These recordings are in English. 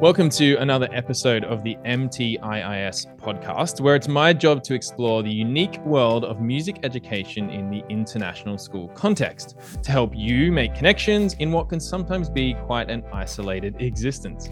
Welcome to another episode of the MTIIS podcast, where it's my job to explore the unique world of music education in the international school context to help you make connections in what can sometimes be quite an isolated existence.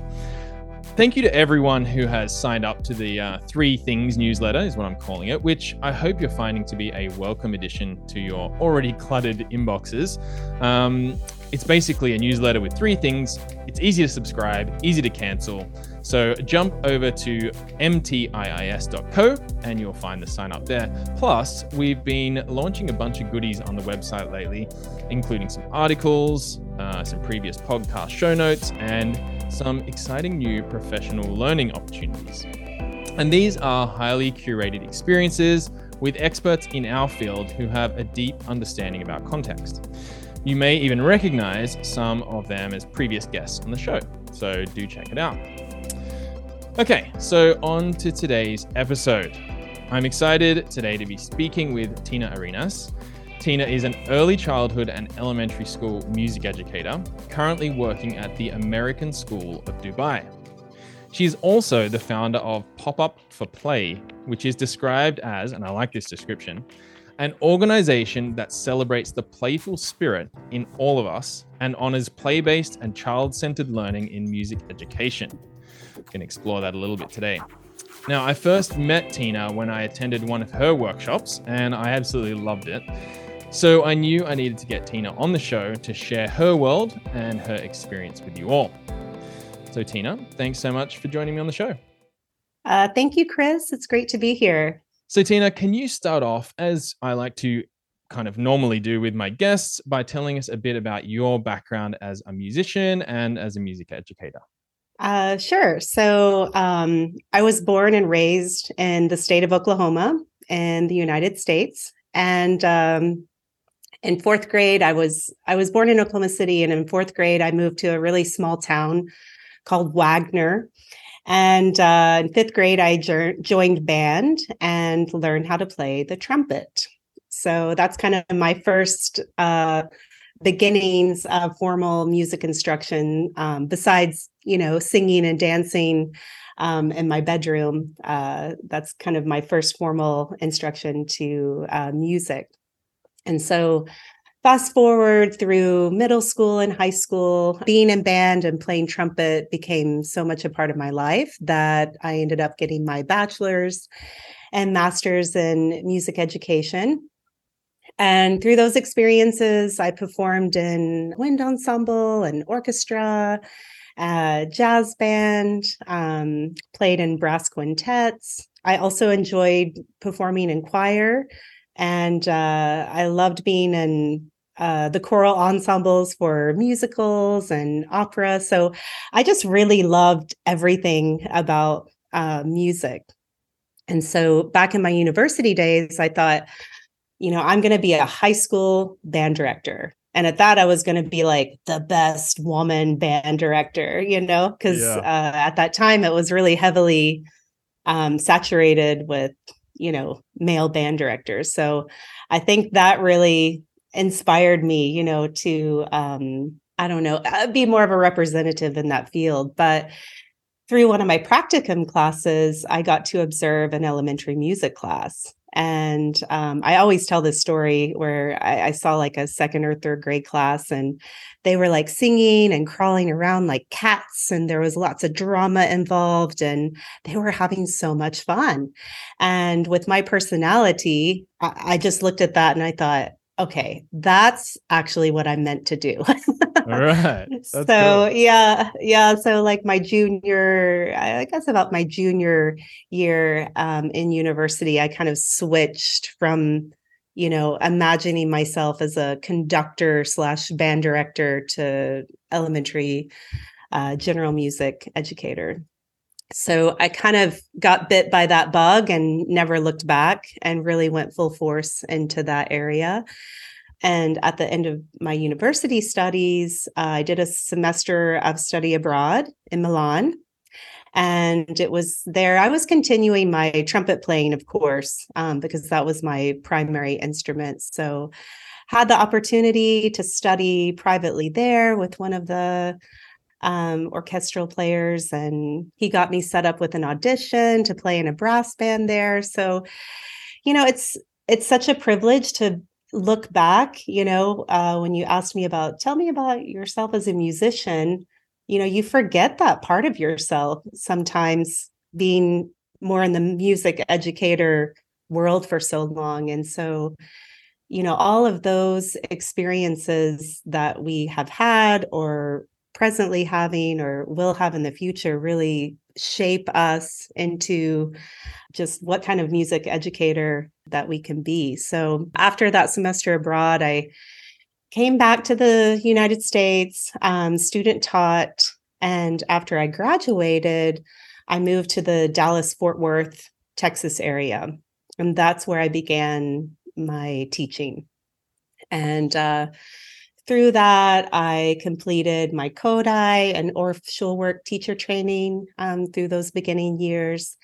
Thank you to everyone who has signed up to the uh, Three Things newsletter, is what I'm calling it, which I hope you're finding to be a welcome addition to your already cluttered inboxes. Um, it's basically a newsletter with three things. It's easy to subscribe, easy to cancel. So jump over to mtiis.co and you'll find the sign up there. Plus, we've been launching a bunch of goodies on the website lately, including some articles, uh, some previous podcast show notes, and some exciting new professional learning opportunities. And these are highly curated experiences with experts in our field who have a deep understanding about context. You may even recognize some of them as previous guests on the show, so do check it out. Okay, so on to today's episode. I'm excited today to be speaking with Tina Arenas. Tina is an early childhood and elementary school music educator, currently working at the American School of Dubai. She is also the founder of Pop Up for Play, which is described as, and I like this description, an organization that celebrates the playful spirit in all of us and honors play based and child centered learning in music education. We can explore that a little bit today. Now, I first met Tina when I attended one of her workshops, and I absolutely loved it. So I knew I needed to get Tina on the show to share her world and her experience with you all. So, Tina, thanks so much for joining me on the show. Uh, thank you, Chris. It's great to be here. So, Tina, can you start off, as I like to kind of normally do with my guests, by telling us a bit about your background as a musician and as a music educator? Uh, sure. So, um, I was born and raised in the state of Oklahoma in the United States. And um, in fourth grade i was i was born in oklahoma city and in fourth grade i moved to a really small town called Wagoner. And uh, in fifth grade i jo- joined band and learned how to play the trumpet. So that's kind of my first uh, beginnings of formal music instruction um, besides you know singing and dancing um, in my bedroom. Uh, that's kind of my first formal instruction to uh, music and so, fast forward through middle school and high school, being in band and playing trumpet became so much a part of my life that I ended up getting my bachelor's and master's in music education. And through those experiences, I performed in wind ensemble and orchestra, uh, jazz band, um, played in brass quintets. I also enjoyed performing in choir and uh, I loved being in uh, the choral ensembles for musicals and opera. So I just really loved everything about uh, music. And so back in my university days, I thought, you know, I'm going to be a high school band director. And at that, I was going to be like the best woman band director, you know, because yeah. uh, at that time it was really heavily um, saturated with you know male band directors. So i think that really inspired me you know to um i don't know uh, be more of a representative in that field. But through one of my practicum classes i got to observe an elementary music class and um, I always tell this story where I, I, saw like a second or third grade class and they were like singing and crawling around like cats, and there was lots of drama involved, and they were having so much fun. And with my personality, I, I just looked at that and I thought, okay, that's actually what I'm meant to do. All right. so cool. yeah, yeah. So like my junior, I guess about my junior year um, in university, I kind of switched from, you know, imagining myself as a conductor slash band director to elementary uh, general music educator. So I kind of got bit by that bug and never looked back and really went full force into that area. And at the end of my university studies, uh, I did a semester of study abroad in Milan. And it was there. I was continuing my trumpet playing, of course, um, because that was my primary instrument. So, had the opportunity to study privately there with one of the um, orchestral players, and he got me set up with an audition to play in a brass band there. So, you know, it's it's such a privilege to look back. You know, uh, when you asked me about, tell me about yourself as a musician. You know, you forget that part of yourself sometimes being more in the music educator world for so long, and so you know all of those experiences that we have had or presently having or will have in the future really shape us into just what kind of music educator that we can be. So after that semester abroad, I came back to the United States, um, student taught. And after I graduated, I moved to the Dallas Fort Worth, Texas area. And that's where I began my teaching. And uh, through that, I completed my Kodály and Orff Schulwerk teacher training um, through those beginning years.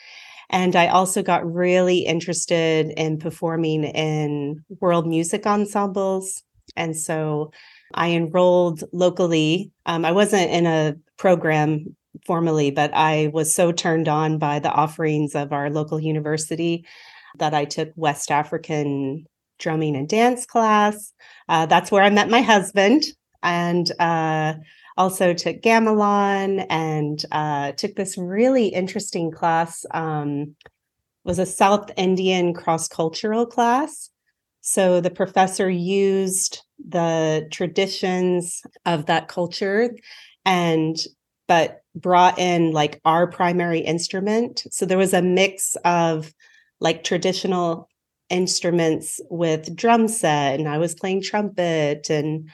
And I also got really interested in performing in world music ensembles. And so I enrolled locally. Um, I wasn't in a program formally, but I was so turned on by the offerings of our local university that I took West African drumming and dance class. Uh, that's where I met my husband and uh, also took gamelan and uh, took this really interesting class. Um, was a South Indian cross cultural class. So the professor used the traditions of that culture and but brought in like our primary instrument. So there was a mix of like traditional instruments with drum set and I was playing trumpet and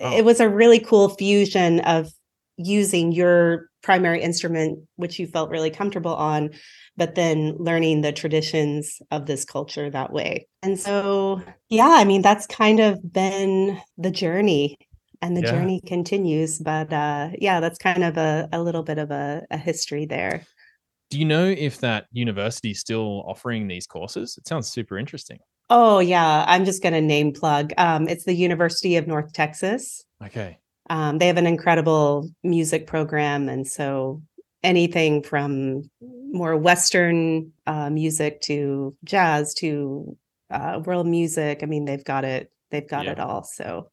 oh. it was a really cool fusion of using your primary instrument which you felt really comfortable on but then learning the traditions of this culture that way. And so yeah, I mean that's kind of been the journey and the yeah. journey continues but uh yeah, that's kind of a a little bit of a, a history there. Do you know if that university is still offering these courses? It sounds super interesting. Oh yeah, I'm just going to name plug. Um, it's the University of North Texas. Okay. Um, they have an incredible music program, and so anything from more Western uh, music to jazz to uh, world music. I mean, they've got it. They've got yeah. it all. So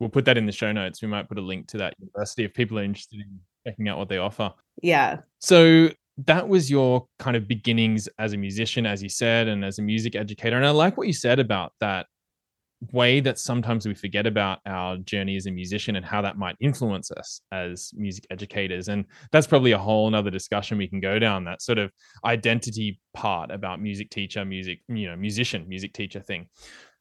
we'll put that in the show notes. We might put a link to that university if people are interested in checking out what they offer. Yeah. So that was your kind of beginnings as a musician, as you said, and as a music educator. And I like what you said about that way that sometimes we forget about our journey as a musician and how that might influence us as music educators. And that's probably a whole nother discussion we can go down that sort of identity part about music teacher, music, you know, musician, music teacher thing.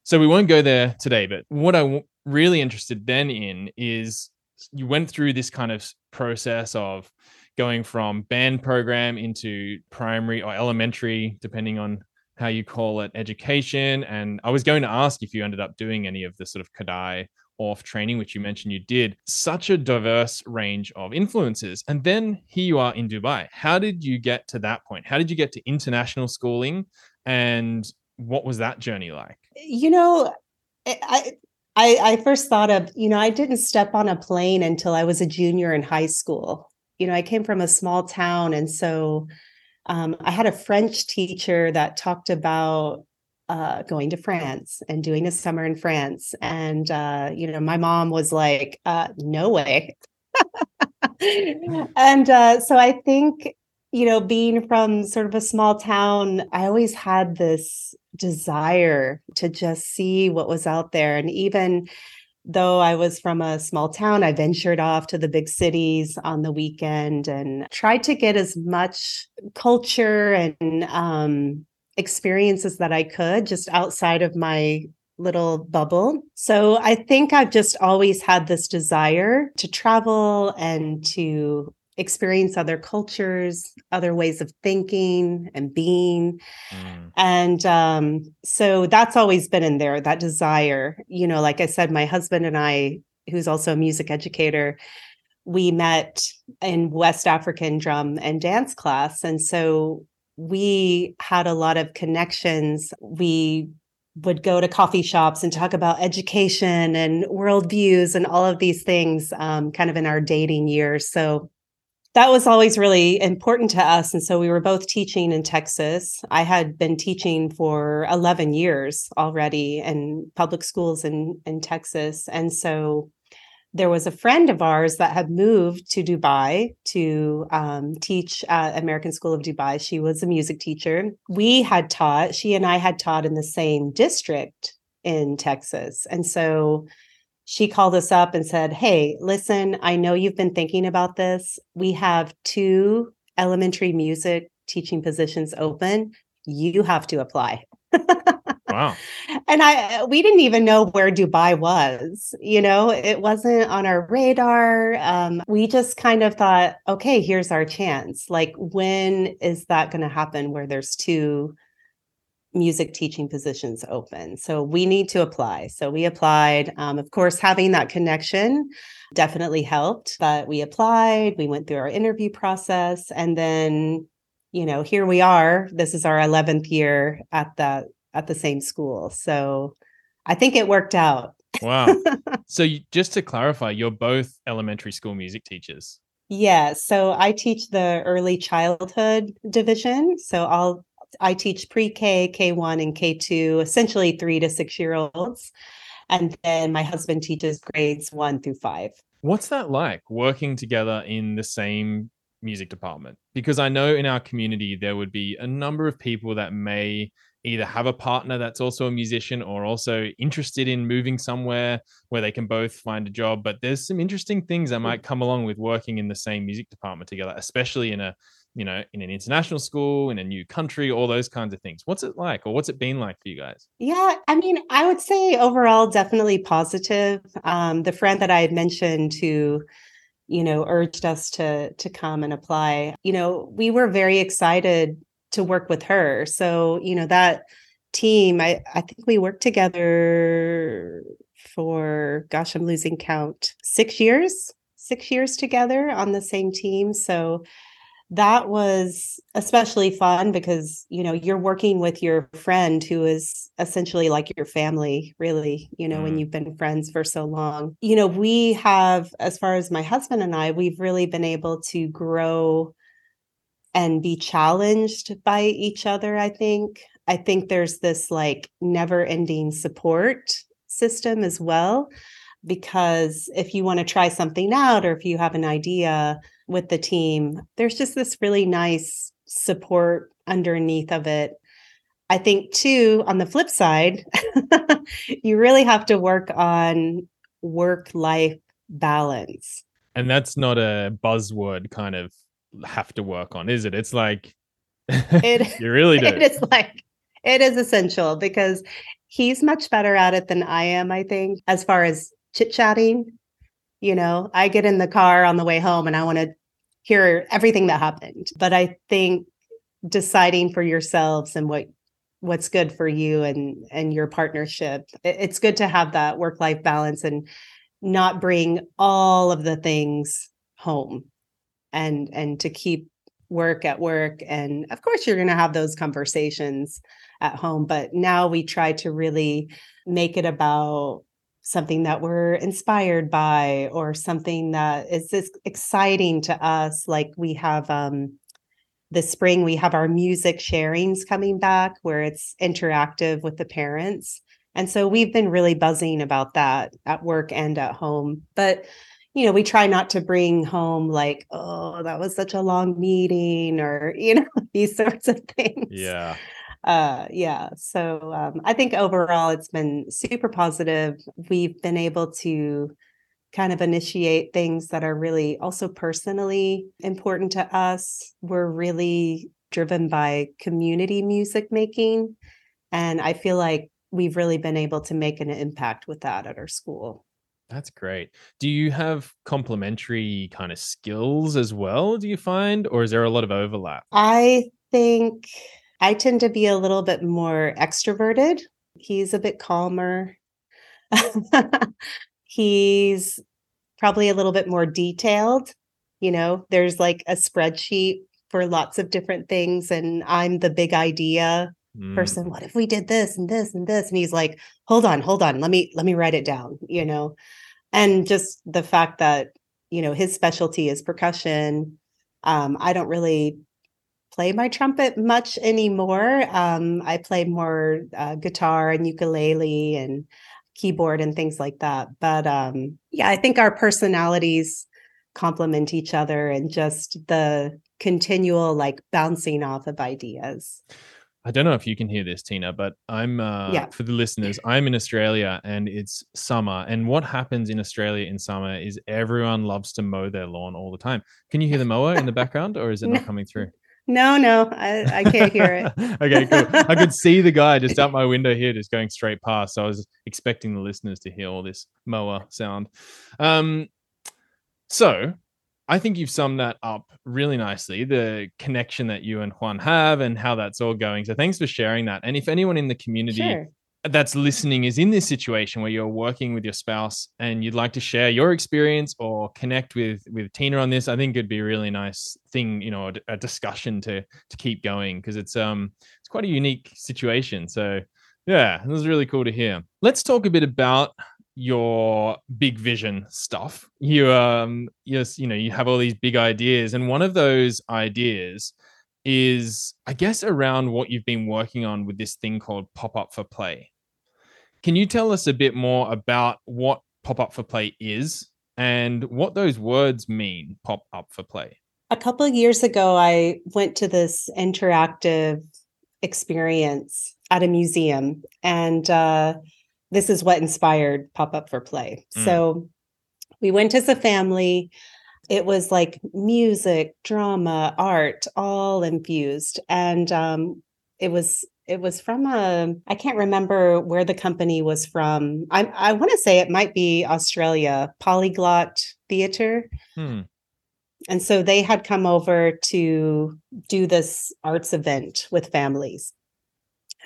So we won't go there today, but what I'm really interested then in is you went through this kind of process of going from band program into primary or elementary, depending on how you call it, education. And I was going to ask if you ended up doing any of the sort of Kodály Orff training, which you mentioned you did. Such a diverse range of influences. And then here you are in Dubai. How did you get to that point? How did you get to international schooling? And what was that journey like? You know, I, I, I first thought of, you know, I didn't step on a plane until I was a junior in high school you know, I came from a small town. And so um, I had a French teacher that talked about uh, going to France and doing a summer in France. And, uh, you know, my mom was like, uh, no way. and uh, so I think, you know, being from sort of a small town, I always had this desire to just see what was out there. And even, though I was from a small town, I ventured off to the big cities on the weekend and tried to get as much culture and um, experiences that I could just outside of my little bubble. So I think I've just always had this desire to travel and to experience other cultures, other ways of thinking and being. Mm. And um, so that's always been in there, that desire. You know, like I said, my husband and I, who's also a music educator, we met in West African drum and dance class. And so we had a lot of connections. We would go to coffee shops and talk about education and worldviews and all of these things um, kind of in our dating years. So that was always really important to us. And so we were both teaching in Texas. I had been teaching for 11 years already in public schools in, in Texas. And so there was a friend of ours that had moved to Dubai to um, teach at American School of Dubai. She was a music teacher. We had taught, she and I had taught in the same district in Texas. And so she called us up and said, Hey, listen, I know you've been thinking about this. We have two elementary music teaching positions open. You have to apply. Wow. and I we didn't even know where Dubai was. You know, it wasn't on our radar. Um, we just kind of thought, okay, here's our chance. Like, when is that going to happen where there's two music teaching positions open? So we need to apply. So we applied. Um, of course, having that connection definitely helped. But we applied, we went through our interview process, and then you know, here we are. This is our 11th year at the at the same school. So I think it worked out. Wow. so you, just to clarify, you're both elementary school music teachers. Yeah. So I teach the early childhood division. So I'll I teach pre-K, K1, and K2, essentially three to six year olds. And then my husband teaches grades one through five. What's that like working together in the same music department? Because I know in our community there would be a number of people that may either have a partner that's also a musician or also interested in moving somewhere where they can both find a job. But there's some interesting things that might mm. come along with working in the same music department together, especially in a you know in an international school in a new country all those kinds of things what's it like or what's it been like for you guys yeah i mean i would say overall definitely positive um, the friend that i had mentioned who you know urged us to to come and apply you know we were very excited to work with her. So, you know, that team, I, I think we worked together for, gosh, I'm losing count, six years, six years together on the same team. So that was especially fun because, you know, you're working with your friend who is essentially like your family, really, you know, mm. when you've been friends for so long. You know, we have, as far as my husband and I, we've really been able to grow and be challenged by each other i think i think there's this like never ending support system as well because if you want to try something out or if you have an idea with the team there's just this really nice support underneath of it i think too on the flip side you really have to work on work life balance and that's not a buzzword kind of have to work on, is it? It's like it, you really do. It is like it is essential because he's much better at it than I am, I think, as far as chit chatting. You know, I get in the car on the way home and I want to hear everything that happened. But I think deciding for yourselves and what what's good for you and and your partnership it's good to have that work life balance and not bring all of the things home and and to keep work at work and of course you're going to have those conversations at home but now we try to really make it about something that we're inspired by or something that is exciting to us like we have um this spring we have our music sharings coming back where it's interactive with the parents and so we've been really buzzing about that at work and at home but you know, we try not to bring home like, oh, that was such a long meeting or, you know, these sorts of things. Yeah. Uh, yeah. So um, I think overall it's been super positive. We've been able to kind of initiate things that are really also personally important to us. We're really driven by community music making. And I feel like we've really been able to make an impact with that at our school. That's great. Do you have complementary kind of skills as well, do you find? Or is there a lot of overlap? I think I tend to be a little bit more extroverted. He's a bit calmer. He's probably a little bit more detailed. You know, there's like a spreadsheet for lots of different things, and I'm the big idea Mm. person. What if we did this and this and this? And he's like, hold on, hold on, let me let me write it down, you know. And just the fact that, you know, his specialty is percussion. Um, I don't really play my trumpet much anymore. Um, I play more uh, guitar and ukulele and keyboard and things like that. But um, yeah, I think our personalities complement each other and just the continual like bouncing off of ideas. I don't know if you can hear this, Tina, but I'm uh, Yeah. for the listeners. I'm in Australia and it's summer. And what happens in Australia in summer is everyone loves to mow their lawn all the time. Can you hear the mower in the background, or is it not coming through? No, no, I, I can't hear it. okay, cool. I could see the guy just out my window here, just going straight past. So I was expecting the listeners to hear all this mower sound. Um, so I think you've summed that up really nicely the connection that you and Juan have and how that's all going. So thanks for sharing that. And if anyone in the community Sure. That's listening is in this situation where you're working with your spouse and you'd like to share your experience or connect with with Tina on this, I think it'd be a really nice thing, you know, a, discussion to to keep going because it's um it's quite a unique situation. So yeah, it was really cool to hear. Let's talk a bit about your big vision stuff. You um yes, you know, you have all these big ideas and one of those ideas is I guess around what you've been working on with this thing called Pop Up for Play. Can you tell us a bit more about what Pop Up for Play is and what those words mean, Pop Up for Play? A couple of years ago, I went to this interactive experience at a museum, and uh, this is what inspired Pop Up for Play. Mm. So we went as a family. It was like music, drama, art, all infused, and um, it was it was from a I can't remember where the company was from. I I want to say it might be Australia, Polyglot Theater. Hmm. And so they had come over to do this arts event with families.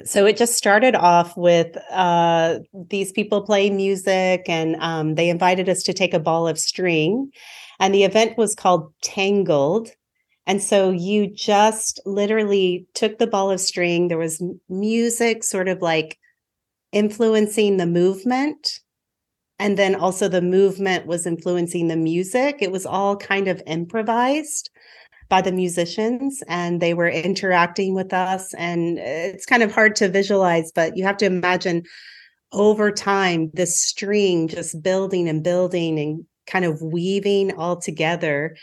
So it just started off with uh, these people playing music, and um, they invited us to take a ball of string. And the event was called Tangled. And so you just literally took the ball of string. There was music sort of like influencing the movement. And then also the movement was influencing the music. It was all kind of improvised by the musicians and they were interacting with us. And uh, it's kind of hard to visualize, but you have to imagine over time this string just building and building and kind of weaving all together.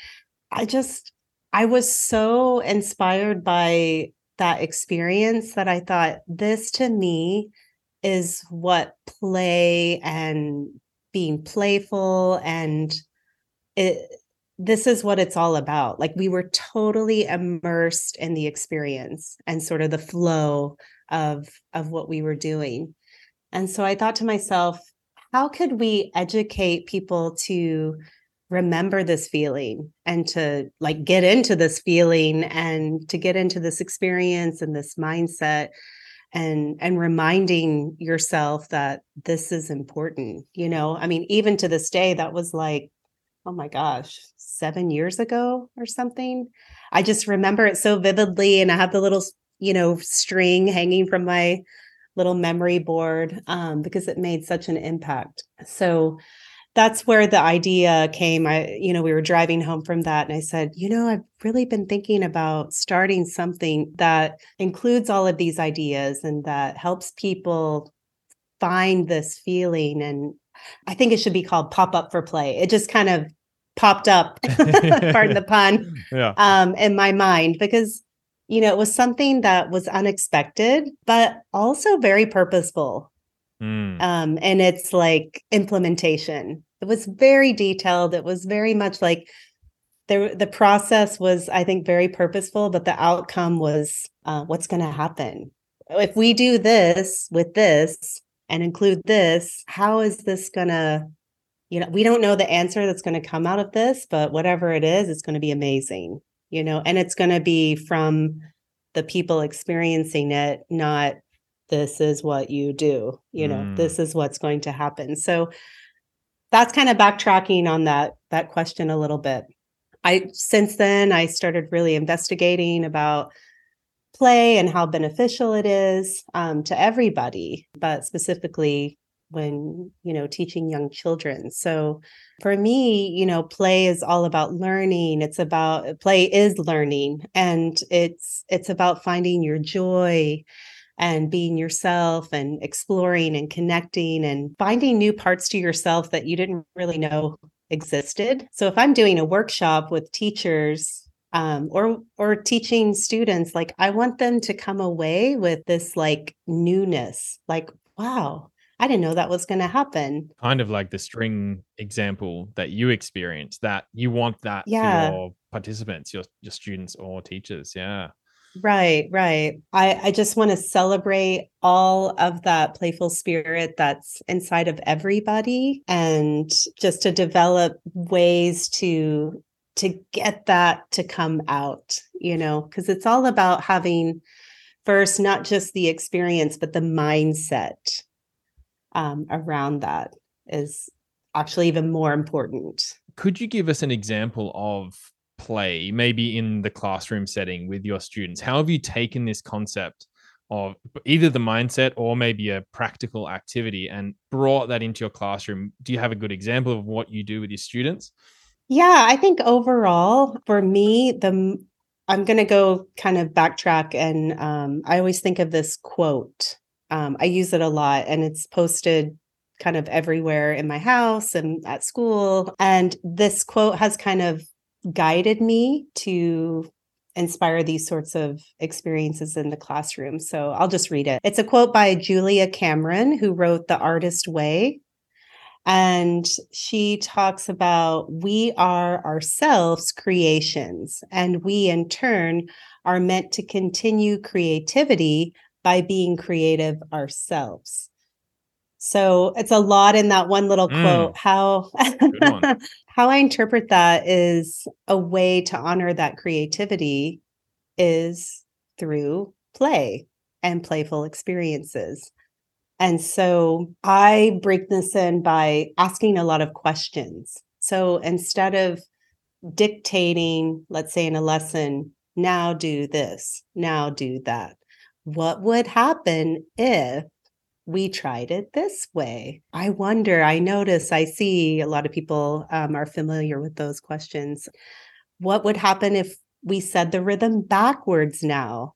I just, I was so inspired by that experience that I thought this to me is what play and being playful and it this is what it's all about like we were totally immersed in the experience and sort of the flow of of what we were doing and so i thought to myself how could we educate people to remember this feeling and to like get into this feeling and to get into this experience and this mindset and and reminding yourself that this is important you know? I mean even to this day that was like oh my gosh 7 years ago or something. I just remember it so vividly and i have the little you know string hanging from my little memory board um, because it made such an impact. So that's where the idea came. I you know we were driving home from that and i said you know i've really been thinking about starting something that includes all of these ideas and that helps people find this feeling. And i think it should be called pop up for play. It just kind of popped up pardon the pun Yeah. um, in my mind because you know it was something that was unexpected but also very purposeful Mm. um, and it's like implementation. It was very detailed. It was very much like the the process was, I think, very purposeful, but the outcome was uh, what's going to happen if we do this with this and include this. How is this going to? You know, we don't know the answer that's going to come out of this, but whatever it is, it's going to be amazing. You know, and it's going to be from the people experiencing it, not this is what you do you know Mm. this is what's going to happen so that's kind of backtracking on that that question a little bit. I since then I started really investigating about play and how beneficial it is um, to everybody, but specifically when you know teaching young children. So for me, you know, play is all about learning. It's about play is learning, and it's it's about finding your joy and being yourself and exploring and connecting and finding new parts to yourself that you didn't really know existed. So if I'm doing a workshop with teachers um, or or teaching students, like I want them to come away with this like newness, like wow, I didn't know that was going to happen. Kind of like the string example that you experienced. That you want that yeah. for your participants, your your students or teachers. Yeah. Right, right. I, I just want to celebrate all of that playful spirit that's inside of everybody and just to develop ways to to get that to come out, you know, because it's all about having first not just the experience, but the mindset um, around that is actually even more important. Could you give us an example of play, maybe in the classroom setting with your students? How have you taken this concept of either the mindset or maybe a practical activity and brought that into your classroom? Do you have a good example of what you do with your students? Yeah, I think overall for me, the I'm going to go kind of backtrack and um, I always think of this quote. Um, I use it a lot and it's posted kind of everywhere in my house and at school. And this quote has kind of guided me to inspire these sorts of experiences in the classroom. So I'll just read it. It's a quote by Julia Cameron, who wrote The Artist Way. And she talks about we are ourselves creations, and we in turn are meant to continue creativity by being creative ourselves. So it's a lot in that one little mm. quote. How how I interpret that is a way to honor that creativity is through play and playful experiences. And so I break this in by asking a lot of questions. So instead of dictating, let's say in a lesson, now do this, now do that, what would happen if we tried it this way. I wonder, I notice, I see a lot of people um, are familiar with those questions. What would happen if we said the rhythm backwards now?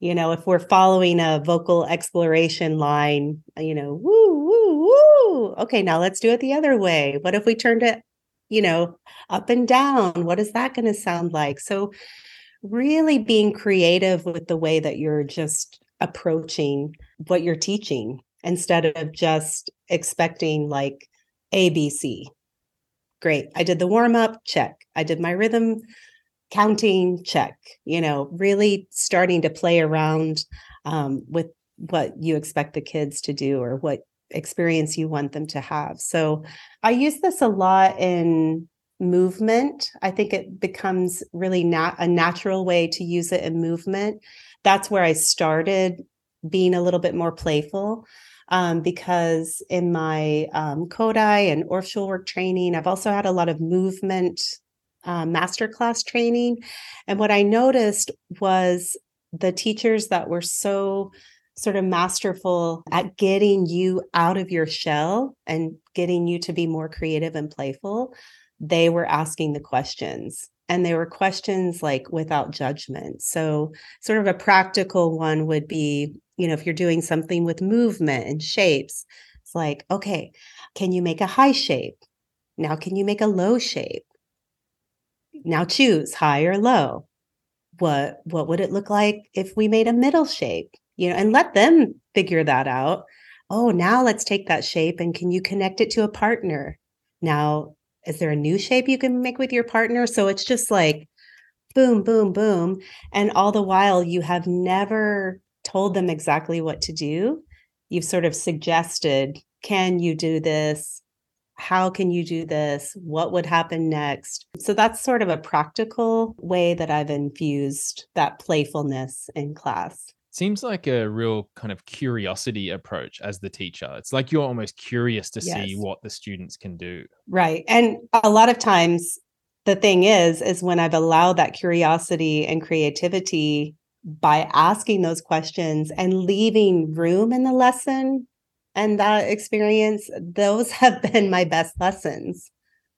You know, if we're following a vocal exploration line, you know, woo, woo, woo. Okay, now let's do it the other way. What if we turned it, you know, up and down? What is that going to sound like? So, really being creative with the way that you're just approaching what you're teaching instead of just expecting like ABC. Great. I did the warm up, check. I did my rhythm counting, check. You know, really starting to play around um, with what you expect the kids to do or what experience you want them to have. So I use this a lot in movement. I think it becomes really not a natural way to use it in movement that's where I started being a little bit more playful. Um, because in my um, Kodály and Orff Schulwerk training, I've also had a lot of movement uh, masterclass training. And what I noticed was the teachers that were so sort of masterful at getting you out of your shell and getting you to be more creative and playful, they were asking the questions and they were questions like without judgment. So, sort of a practical one would be, you know, if you're doing something with movement and shapes, it's like, okay, can you make a high shape? Now, can you make a low shape? Now choose high or low. What what would it look like if we made a middle shape? You know, and let them figure that out. Oh, now let's take that shape and can you connect it to a partner? Now is there a new shape you can make with your partner? So it's just like boom, boom, boom. And all the while, you have never told them exactly what to do. You've sort of suggested, can you do this? How can you do this? What would happen next? So that's sort of a practical way that I've infused that playfulness in class. Seems like a real kind of curiosity approach as the teacher. It's like you're almost curious to yes. see what the students can do. Right. And a lot of times the thing is is when I've allowed that curiosity and creativity by asking those questions and leaving room in the lesson and that experience, those have been my best lessons.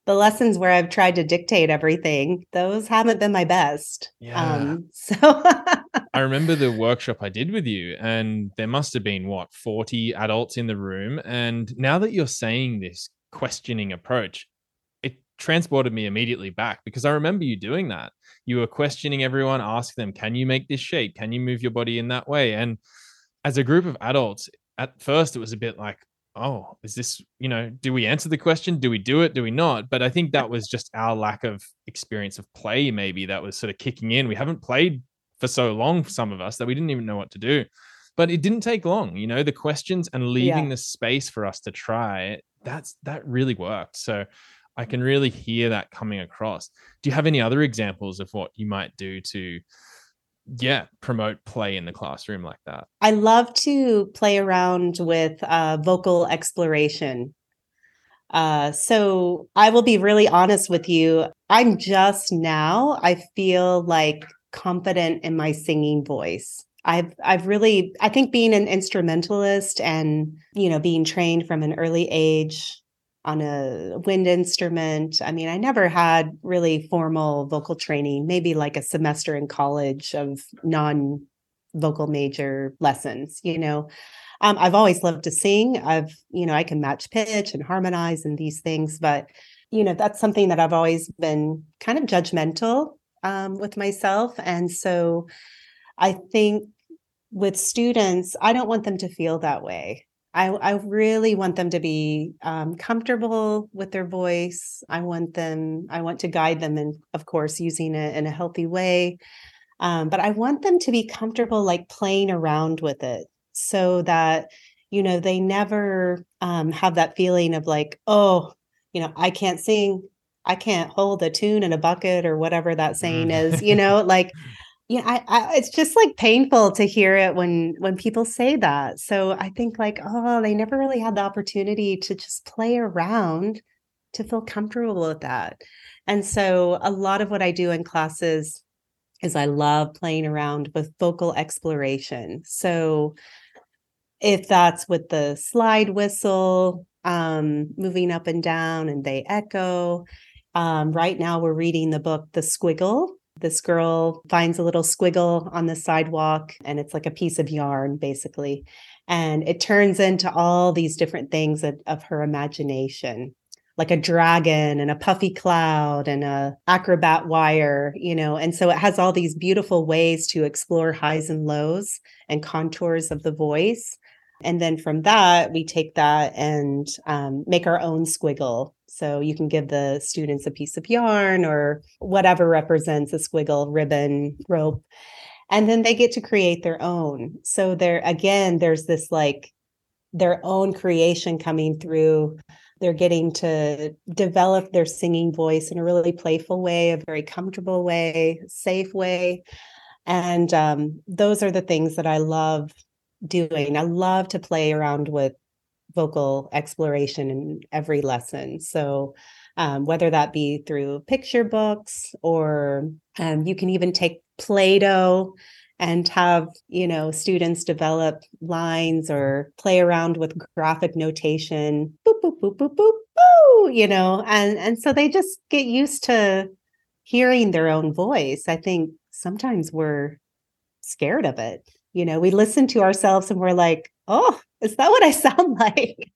The lessons where I've tried to dictate everything, those haven't been my best. Yeah. Um, so I remember the workshop I did with you, and there must have been what 40 adults in the room. And now that you're saying this questioning approach, it transported me immediately back because I remember you doing that. You were questioning everyone, ask them, Can you make this shape? Can you move your body in that way? And as a group of adults, at first it was a bit like, oh, is this, you know, do we answer the question? Do we do it? Do we not? But I think that was just our lack of experience of play, maybe that was sort of kicking in. We haven't played for so long for some of us that we didn't even know what to do. But it didn't take long, you know, the questions and leaving yeah. the space for us to try. That's that really worked. So I can really hear that coming across. Do you have any other examples of what you might do to yeah promote play in the classroom like that. I love to play around with uh, vocal exploration. Uh, so i will be really honest with you. I'm just now i feel like confident in my singing voice. I've I've really I think being an instrumentalist and you know being trained from an early age on a wind instrument. I mean, I never had really formal vocal training, maybe like a semester in college of non vocal major lessons, you know. Um, I've always loved to sing. I've, you know, I can match pitch and harmonize and these things, but, you know, that's something that I've always been kind of judgmental um, with myself. And so I think with students, I don't want them to feel that way. I, I really want them to be um, comfortable with their voice. I want them, I want to guide them and of course, using it in a healthy way. Um, but I want them to be comfortable, like playing around with it so that, you know, they never um, have that feeling of like, oh, you know, I can't sing. I can't hold a tune in a bucket or whatever that saying mm. is, you know, like yeah I, I, it's just like painful to hear it when when people say that. So i think like oh they never really had the opportunity to just play around to feel comfortable with that. And so a lot of what i do in classes is i love playing around with vocal exploration. So if that's with the slide whistle um, moving up and down and they echo um, right now we're reading the book the squiggle this girl finds a little squiggle on the sidewalk, and it's like a piece of yarn, basically. And it turns into all these different things of, of her imagination like a dragon and a puffy cloud and a acrobat wire you know? And so it has all these beautiful ways to explore highs and lows and contours of the voice. And then from that we take that and um, make our own squiggle so you can give the students a piece of yarn or whatever represents a squiggle, ribbon, rope, and then they get to create their own. So there again, there's this like their own creation coming through. They're getting to develop their singing voice in a really playful way, a very comfortable way, safe way. And um, those are the things that I love doing. I love to play around with vocal exploration in every lesson. So, um, whether that be through picture books or um, you can even take Play Doh and have you know students develop lines or play around with graphic notation boop boop boop boop boop boo you know and and so they just get used to hearing their own voice i think sometimes we're scared of it you know we listen to ourselves and we're like oh is that what I sound like?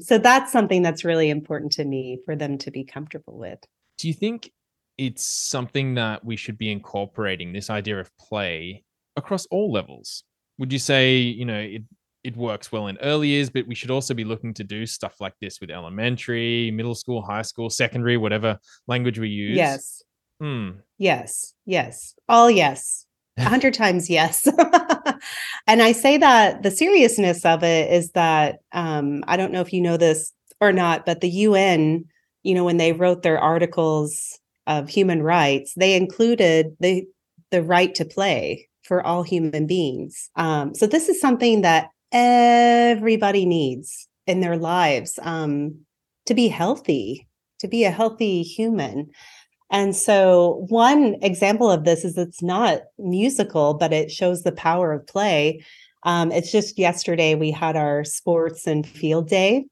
so that's something that's really important to me for them to be comfortable with. Do you think it's something that we should be incorporating this idea of play across all levels? Would you say, you know, it it works well in early years, but we should also be looking to do stuff like this with elementary, middle school, high school, secondary, whatever language we use? Yes. Hmm. Yes. Yes. All yes. A hundred times yes. and I say that the seriousness of it is that um, I don't know if you know this or not, but the UN, you know, when they wrote their articles of human rights, they included the the right to play for all human beings. Um, so this is something that everybody needs in their lives um, to be healthy, to be a healthy human. And so, one example of this is it's not musical, but it shows the power of play. Um, it's just yesterday we had our sports and field day.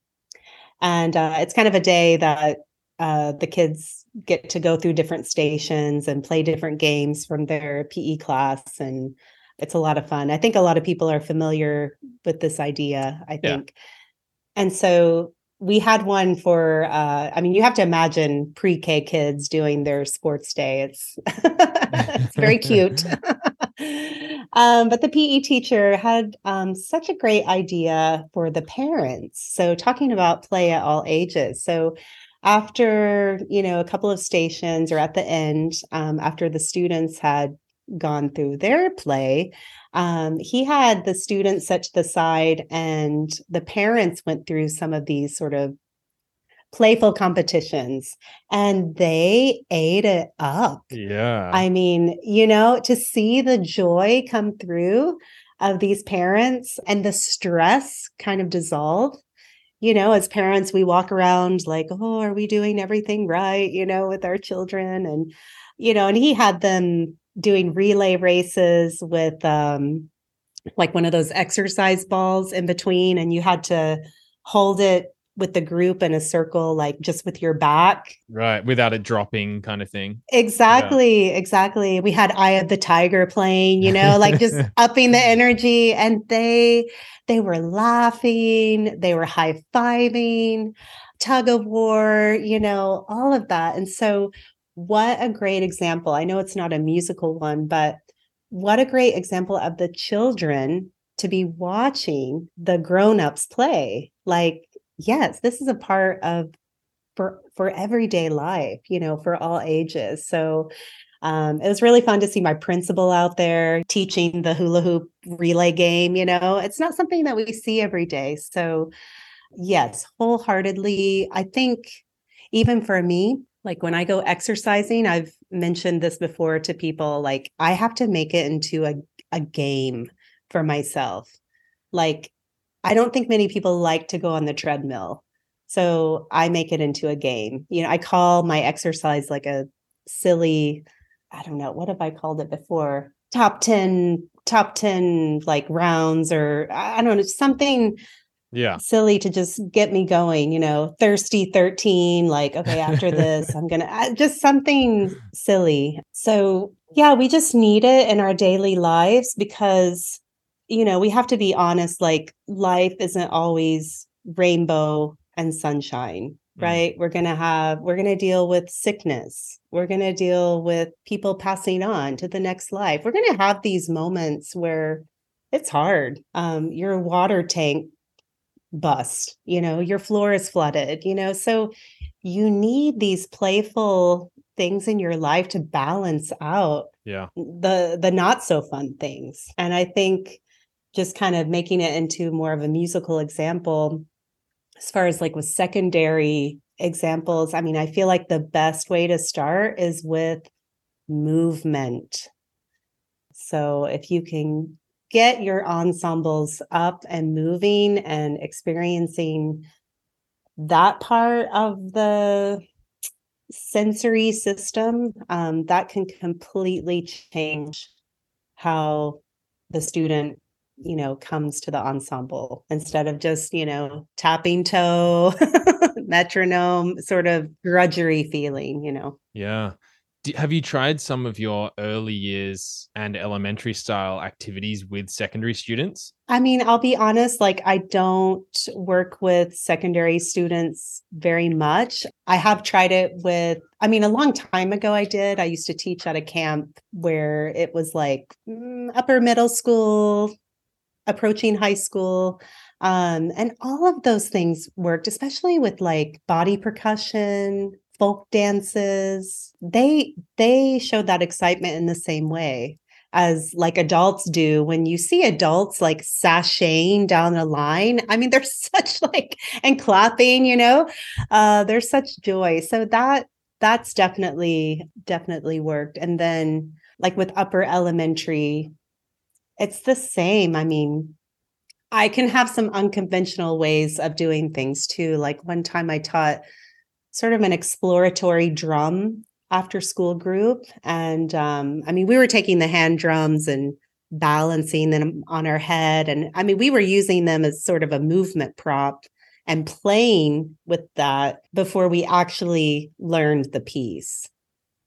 And uh, it's kind of a day that uh, the kids get to go through different stations and play different games from their PE class. And it's a lot of fun. I think a lot of people are familiar with this idea, I think. Yeah. And so we had one for uh, i mean you have to imagine pre-k kids doing their sports day. It's it's very cute. Um, but the pe teacher had um, such a great idea for the parents. So talking about play at all ages. So after you know a couple of stations or at the end um, after the students had gone through their play um, he had the students set to the side and the parents went through some of these sort of playful competitions and they ate it up. Yeah. I mean, you know, to see the joy come through of these parents and the stress kind of dissolve. You know, as parents, we walk around like, oh, are we doing everything right? You know, with our children. And, you know, and he had them doing relay races with um like one of those exercise balls in between and you had to hold it with the group in a circle like just with your back. Right without it dropping kind of thing. Exactly yeah. exactly. We had eye of the tiger playing you know like just upping the energy and they they were laughing they were high-fiving tug of war you know all of that. And so what a great example. I know it's not a musical one, but what a great example of the children to be watching the grown-ups play. Like, yes, this is a part of for for everyday life, you know, for all ages. So um, it was really fun to see my principal out there teaching the hula hoop relay game. You know, it's not something that we see every day. So, yes, wholeheartedly. I think even for me, like when I go exercising, I've mentioned this before to people, like I have to make it into a, a game for myself. Like I don't think many people like to go on the treadmill. So I make it into a game. You know, I call my exercise like a silly, I don't know, what have I called it before? Top 10, top 10 like rounds or I don't know, something yeah. silly to just get me going you know thirsty 13 like okay after this i'm gonna just something silly. So yeah we just need it in our daily lives because you know we have to be honest like life isn't always rainbow and sunshine mm. right? We're going to have we're going to deal with sickness. We're going to deal with people passing on to the next life. We're going to have these moments where it's hard. Um, your water tank bust you know your floor is flooded you know so you need these playful things in your life to balance out yeah. the the not so fun things and i think just kind of making it into more of a musical example as far as like with secondary examples i mean i feel like the best way to start is with movement. So if you can get your ensembles up and moving and experiencing that part of the sensory system, um, that can completely change how the student you know comes to the ensemble. Instead of just you know tapping toe metronome sort of grudgery feeling you know? Yeah have you tried some of your early years and elementary style activities with secondary students? I mean, I'll be honest, like, I don't work with secondary students very much. I have tried it with, I mean, a long time ago, I did. I used to teach at a camp where it was like mm, upper middle school, approaching high school. Um, and all of those things worked, especially with like body percussion, folk dances. They they show that excitement in the same way as like adults do. When you see adults like sashaying down the line i mean there's such like and clapping you know? Uh there's such joy. So that that's definitely definitely worked. And then like with upper elementary it's the same. I mean, I can have some unconventional ways of doing things too. Like one time I taught sort of an exploratory drum after school group. And um, I mean, we were taking the hand drums and balancing them on our head. And I mean, we were using them as sort of a movement prop and playing with that before we actually learned the piece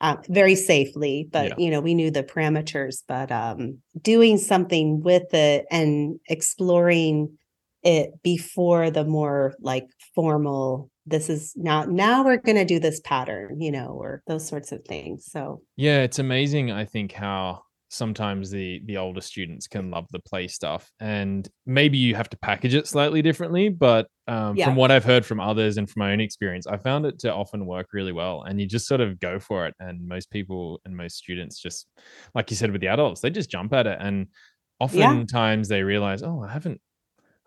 uh, very safely but yeah. you know we knew the parameters but um, doing something with it and exploring it before the more like formal this is now now we're going to do this pattern you know or those sorts of things so yeah it's amazing i think how sometimes the the older students can love the play stuff and maybe you have to package it slightly differently but um, yeah. from what i've heard from others and from my own experience i found it to often work really well and you just sort of go for it and most people and most students just like you said with the adults they just jump at it and oftentimes yeah. they realize oh i haven't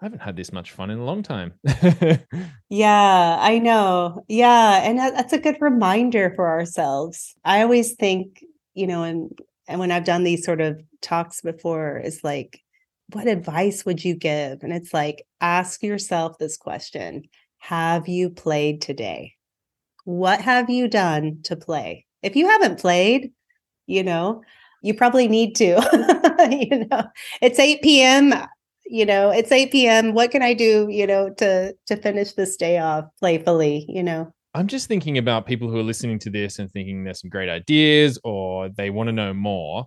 I haven't had this much fun in a long time. yeah, I know. Yeah. And that's a good reminder for ourselves. I always think, you know, and and when I've done these sort of talks before, is like, what advice would you give? And it's like, ask yourself this question Have you played today? What have you done to play? If you haven't played, you know, you probably need to. you know, it's 8 p.m. You know, it's 8 p.m. What can I do, you know, to to finish this day off playfully, you know? I'm just thinking about people who are listening to this and thinking there's some great ideas or they want to know more.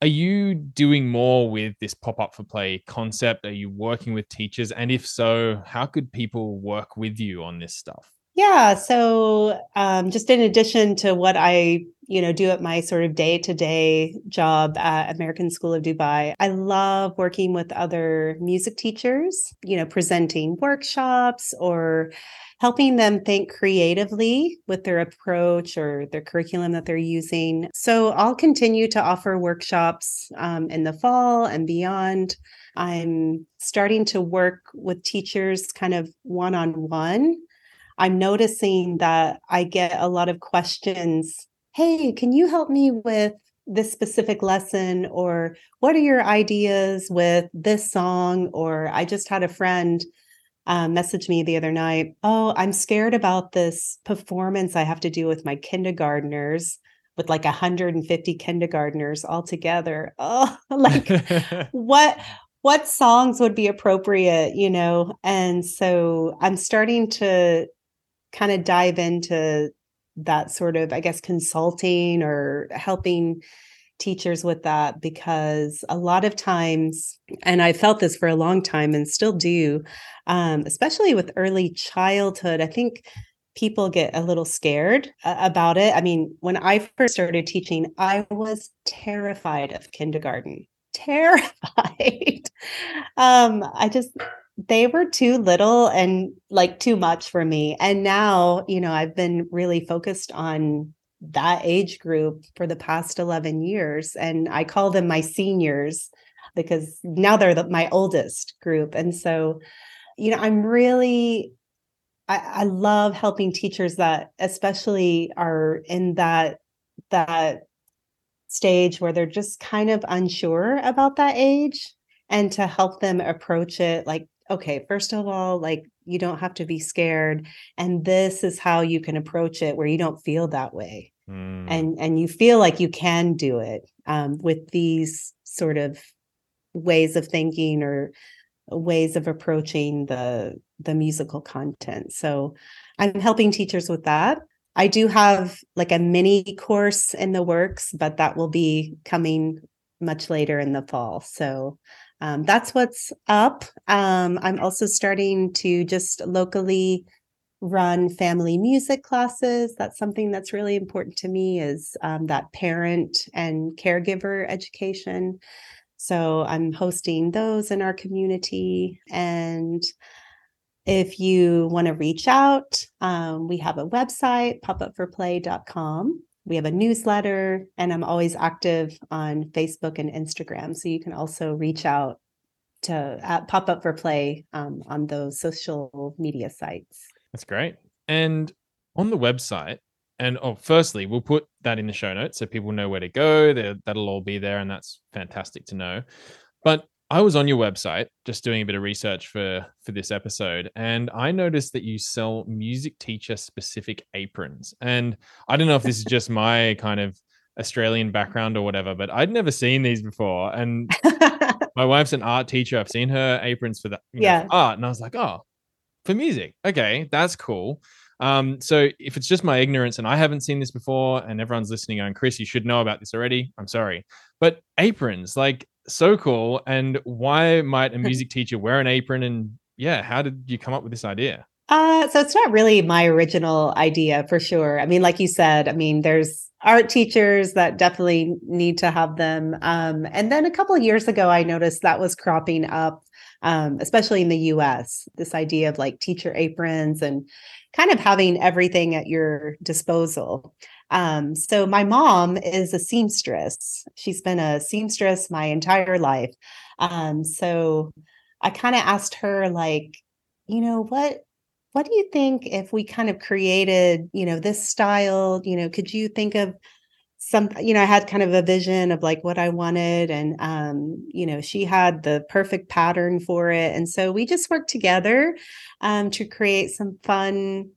Are you doing more with this pop up for play concept? Are you working with teachers? And if so, how could people work with you on this stuff? Yeah. So, um, just in addition to what I, you know, do at my sort of day to day job at American School of Dubai, I love working with other music teachers, you know, presenting workshops or helping them think creatively with their approach or their curriculum that they're using. So I'll continue to offer workshops um, in the fall and beyond. I'm starting to work with teachers kind of one on one. I'm noticing that I get a lot of questions. Hey, can you help me with this specific lesson? Or what are your ideas with this song? Or I just had a friend um, messaged me the other night. Oh, I'm scared about this performance I have to do with my kindergartners with like 150 kindergartners all together. Oh, like what what songs would be appropriate, you know? And so I'm starting to kind of dive into that sort of, I guess, consulting or helping teachers with that because a lot of times, and I felt this for a long time and still do, um, especially with early childhood, I think people get a little scared about it. I mean, when I first started teaching, I was terrified of kindergarten. Terrified. um, I just they were too little and like too much for me. And now, you know, I've been really focused on that age group for the past 11 years. And I call them my seniors because now they're the, my oldest group. And so, you know, I'm really, I, I love helping teachers that especially are in that, that stage where they're just kind of unsure about that age and to help them approach it like okay first of all like you don't have to be scared and this is how you can approach it where you don't feel that way mm. and and you feel like you can do it um, with these sort of ways of thinking or ways of approaching the the musical content so i'm helping teachers with that i do have like a mini course in the works but that will be coming much later in the fall so um, that's what's up. Um, I'm also starting to just locally run family music classes. That's something that's really important to me is um, that parent and caregiver education. So I'm hosting those in our community. And if you want to reach out, um, we have a website, popupforplay.com. We have a newsletter, and I'm always active on Facebook and Instagram. So you can also reach out to uh, pop up for play um, on those social media sites. That's great. And on the website, and oh, firstly, we'll put that in the show notes so people know where to go. They're, that'll all be there, and that's fantastic to know. But I was on your website just doing a bit of research for for this episode and I noticed that you sell music teacher specific aprons. And I don't know if this is just my kind of Australian background or whatever, but I'd never seen these before. And my wife's an art teacher. I've seen her aprons for that yeah. art and I was like, "Oh, for music. Okay, that's cool." Um, so if it's just my ignorance and I haven't seen this before and everyone's listening going, Chris, you should know about this already. I'm sorry. But aprons, like so cool. And why might a music teacher wear an apron? And yeah, how did you come up with this idea? Uh, so it's not really my original idea for sure. I mean, like you said, I mean, there's art teachers that definitely need to have them. Um, and then a couple of years ago, I noticed that was cropping up, um, especially in the US, this idea of like teacher aprons and kind of having everything at your disposal. Um, so my mom is a seamstress. She's been a seamstress my entire life. Um, so I kind of asked her, like, you know, what what do you think if we kind of created, you know, this style? You know, could you think of some you know i had kind of a vision of like what i wanted and um you know she had the perfect pattern for it and so we just worked together um to create some fun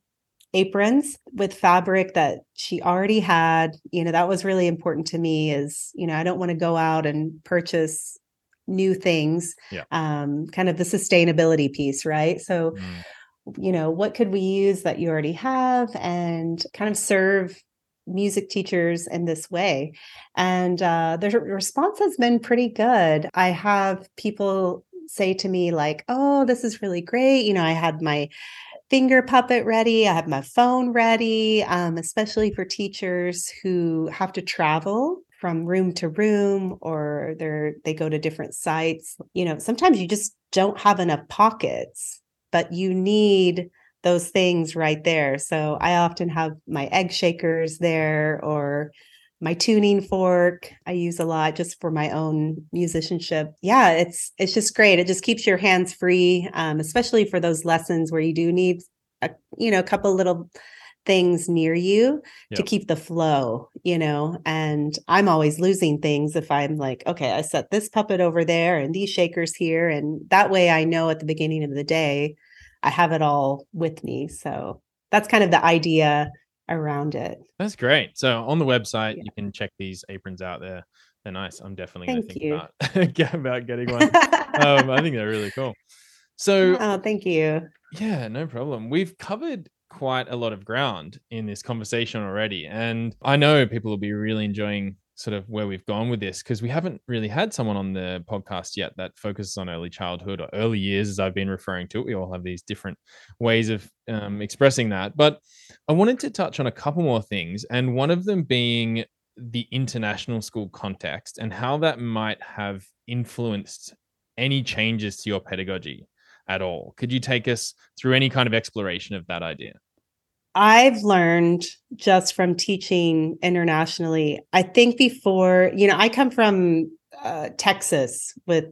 aprons with fabric that she already had you know that was really important to me is you know i don't want to go out and purchase new things yeah. um kind of the sustainability piece right so mm. you know what could we use that you already have and kind of serve music teachers in this way and uh the response has been pretty good i have people say to me like oh this is really great you know i had my finger puppet ready. I have my phone ready, um, especially for teachers who have to travel from room to room or they're they go to different sites. You know, sometimes you just don't have enough pockets, but you need those things right there. So I often have my egg shakers there or my tuning fork i use a lot just for my own musicianship. Yeah it's it's just great. It just keeps your hands free um, especially for those lessons where you do need a you know a couple little things near you yep. to keep the flow you know? And i'm always losing things if i'm like okay i set this puppet over there and these shakers here and that way i know at the beginning of the day i have it all with me. So that's kind of the idea around it. That's great. So on the website, yeah. you can check these aprons out there. They're nice. I'm definitely going to think you. about, about getting one. um, I think they're really cool. So, oh, thank you. Yeah, no problem. We've covered quite a lot of ground in this conversation already. And I know people will be really enjoying sort of where we've gone with this because we haven't really had someone on the podcast yet that focuses on early childhood or early years as i've been referring to. It we all have these different ways of um, expressing that. But i wanted to touch on a couple more things and one of them being the international school context and how that might have influenced any changes to your pedagogy at all. Could you take us through any kind of exploration of that idea I've learned just from teaching internationally. I think before, you know, I come from uh, Texas with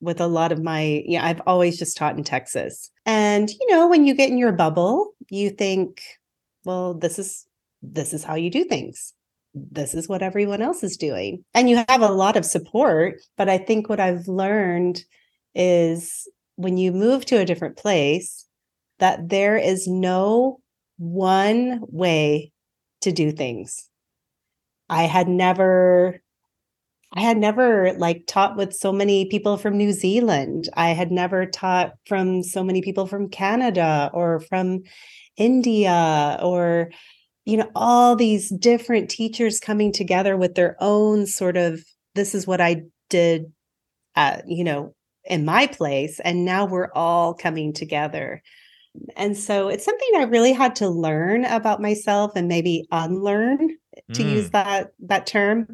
with a lot of my, yeah, I've always just taught in Texas. And you know, when you get in your bubble, you think, well, this is this is how you do things. This is what everyone else is doing. And you have a lot of support, but I think what I've learned is when you move to a different place that there is no one way to do things. I had never I had never like taught with so many people from New Zealand. I had never taught from so many people from Canada or from India or you know all these different teachers coming together with their own sort of this is what I did at you know in my place and now we're all coming together and so it's something I really had to learn about myself and maybe unlearn to mm. use that that term.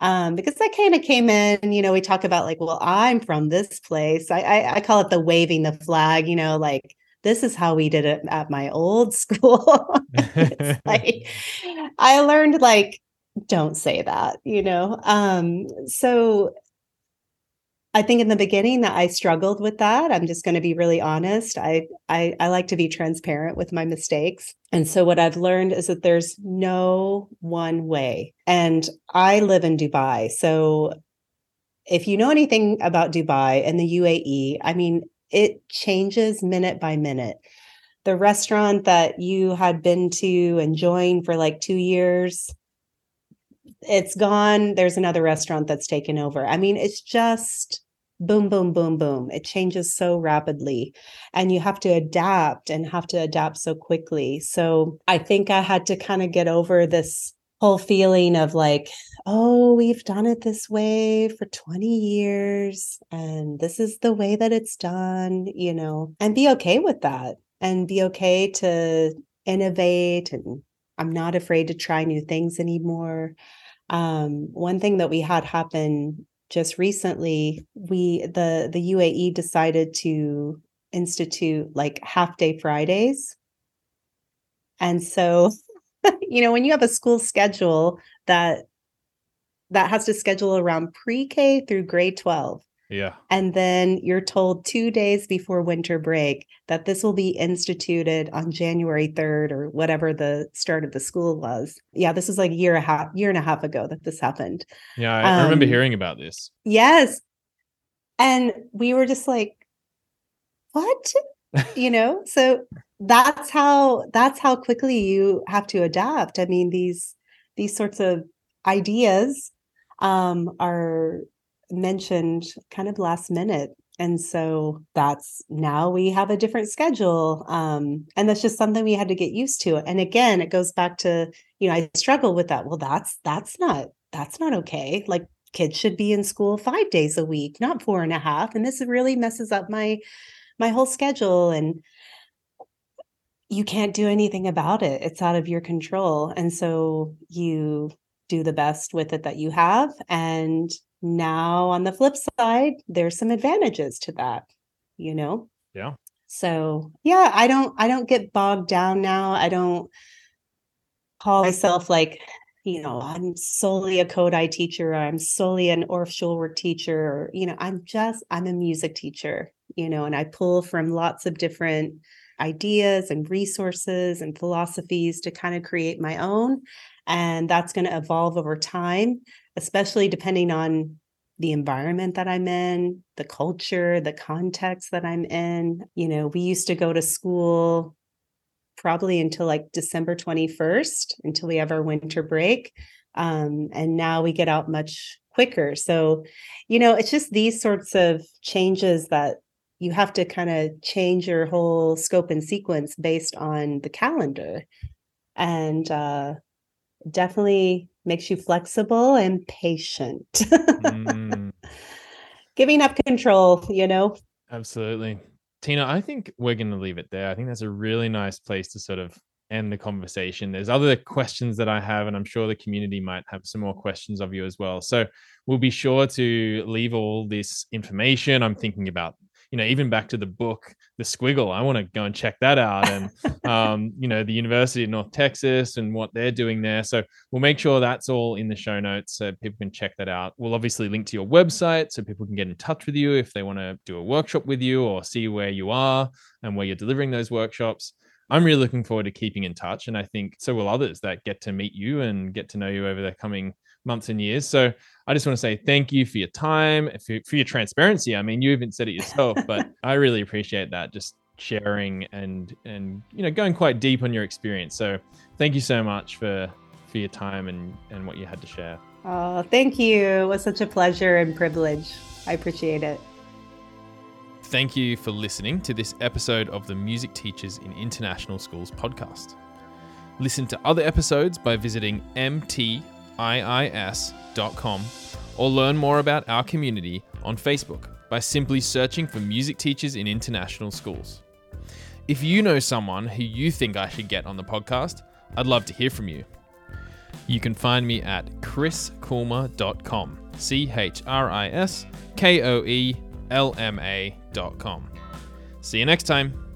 Um, because that kind of came in, you know, we talk about like, well, I'm from this place. I, I I call it the waving the flag, you know, like this is how we did it at my old school. like I learned like don't say that, you know. Um, so I think in the beginning that I struggled with that. I'm just going to be really honest. I, I I like to be transparent with my mistakes. And so what I've learned is that there's no one way. And I live in Dubai. So if you know anything about Dubai and the UAE, I mean, it changes minute by minute. The restaurant that you had been to enjoying for like two years, it's gone. There's another restaurant that's taken over. I mean, it's just boom, boom, boom, boom. It changes so rapidly and you have to adapt and have to adapt so quickly. So I think I had to kind of get over this whole feeling of like, oh, we've done it this way for 20 years and this is the way that it's done, you know, and be okay with that and be okay to innovate and I'm not afraid to try new things anymore. Um, one thing that we had happen just recently, we the the UAE decided to institute like half day Fridays. And so you know, when you have a school schedule that that has to schedule around pre-K through grade 12. Yeah. And then you're told 2 days before winter break that this will be instituted on January 3rd or whatever the start of the school was. Yeah, this was like a year and a half year and a half ago that this happened. Yeah, I, um, I remember hearing about this. Yes. And we were just like what? you know? So that's how that's how quickly you have to adapt i mean these these sorts of ideas um, are mentioned kind of last minute and so that's now we have a different schedule um, and that's just something we had to get used to and again it goes back to you know i struggle with that well that's that's not that's not okay like kids should be in school five days a week not four and a half and this really messes up my my whole schedule and you can't do anything about it. It's out of your control. And so you do the best with it that you have. And now on the flip side, there's some advantages to that, you know? Yeah. So yeah, I don't I don't get bogged down now. I don't call myself like, you know, I'm solely a Kodály teacher, or I'm solely an Orff Schulwerk teacher, or, you know, I'm just I'm a music teacher, you know, and I pull from lots of different ideas and resources and philosophies to kind of create my own. And that's going to evolve over time, especially depending on the environment that I'm in, the culture, the context that I'm in. You know, we used to go to school probably until like December 21st until we have our winter break. Um, and now we get out much quicker. So, you know, it's just these sorts of changes that you have to kind of change your whole scope and sequence based on the calendar and uh, definitely makes you flexible and patient. Mm. giving up control you know? Absolutely. Tina i think we're going to leave it there. I think that's a really nice place to sort of end the conversation. There's other questions that i have and i'm sure the community might have some more questions of you as well. So we'll be sure to leave all this information. I'm thinking about you know, even back to the book, The Squiggle, I want to go and check that out. And, um, you know, the University of North Texas and what they're doing there. So we'll make sure that's all in the show notes so people can check that out. We'll obviously link to your website so people can get in touch with you if they want to do a workshop with you or see where you are and where you're delivering those workshops. I'm really looking forward to keeping in touch. And I think so will others that get to meet you and get to know you over the coming months and years. So I just want to say thank you for your time, for, for your transparency. I mean, you even said it yourself, but I really appreciate that. Just sharing and and you know going quite deep on your experience. So thank you so much for for your time and and what you had to share. Oh, thank you. It was such a pleasure and privilege. I appreciate it. Thank you for listening to this episode of the Music Teachers in International Schools podcast. Listen to other episodes by visiting MT iis.com or learn more about our community on Facebook by simply searching for music teachers in international schools. If you know someone who you think I should get on the podcast, I'd love to hear from you. You can find me at chriskoelma.com. C H R I S K O E L M A.com. See you next time.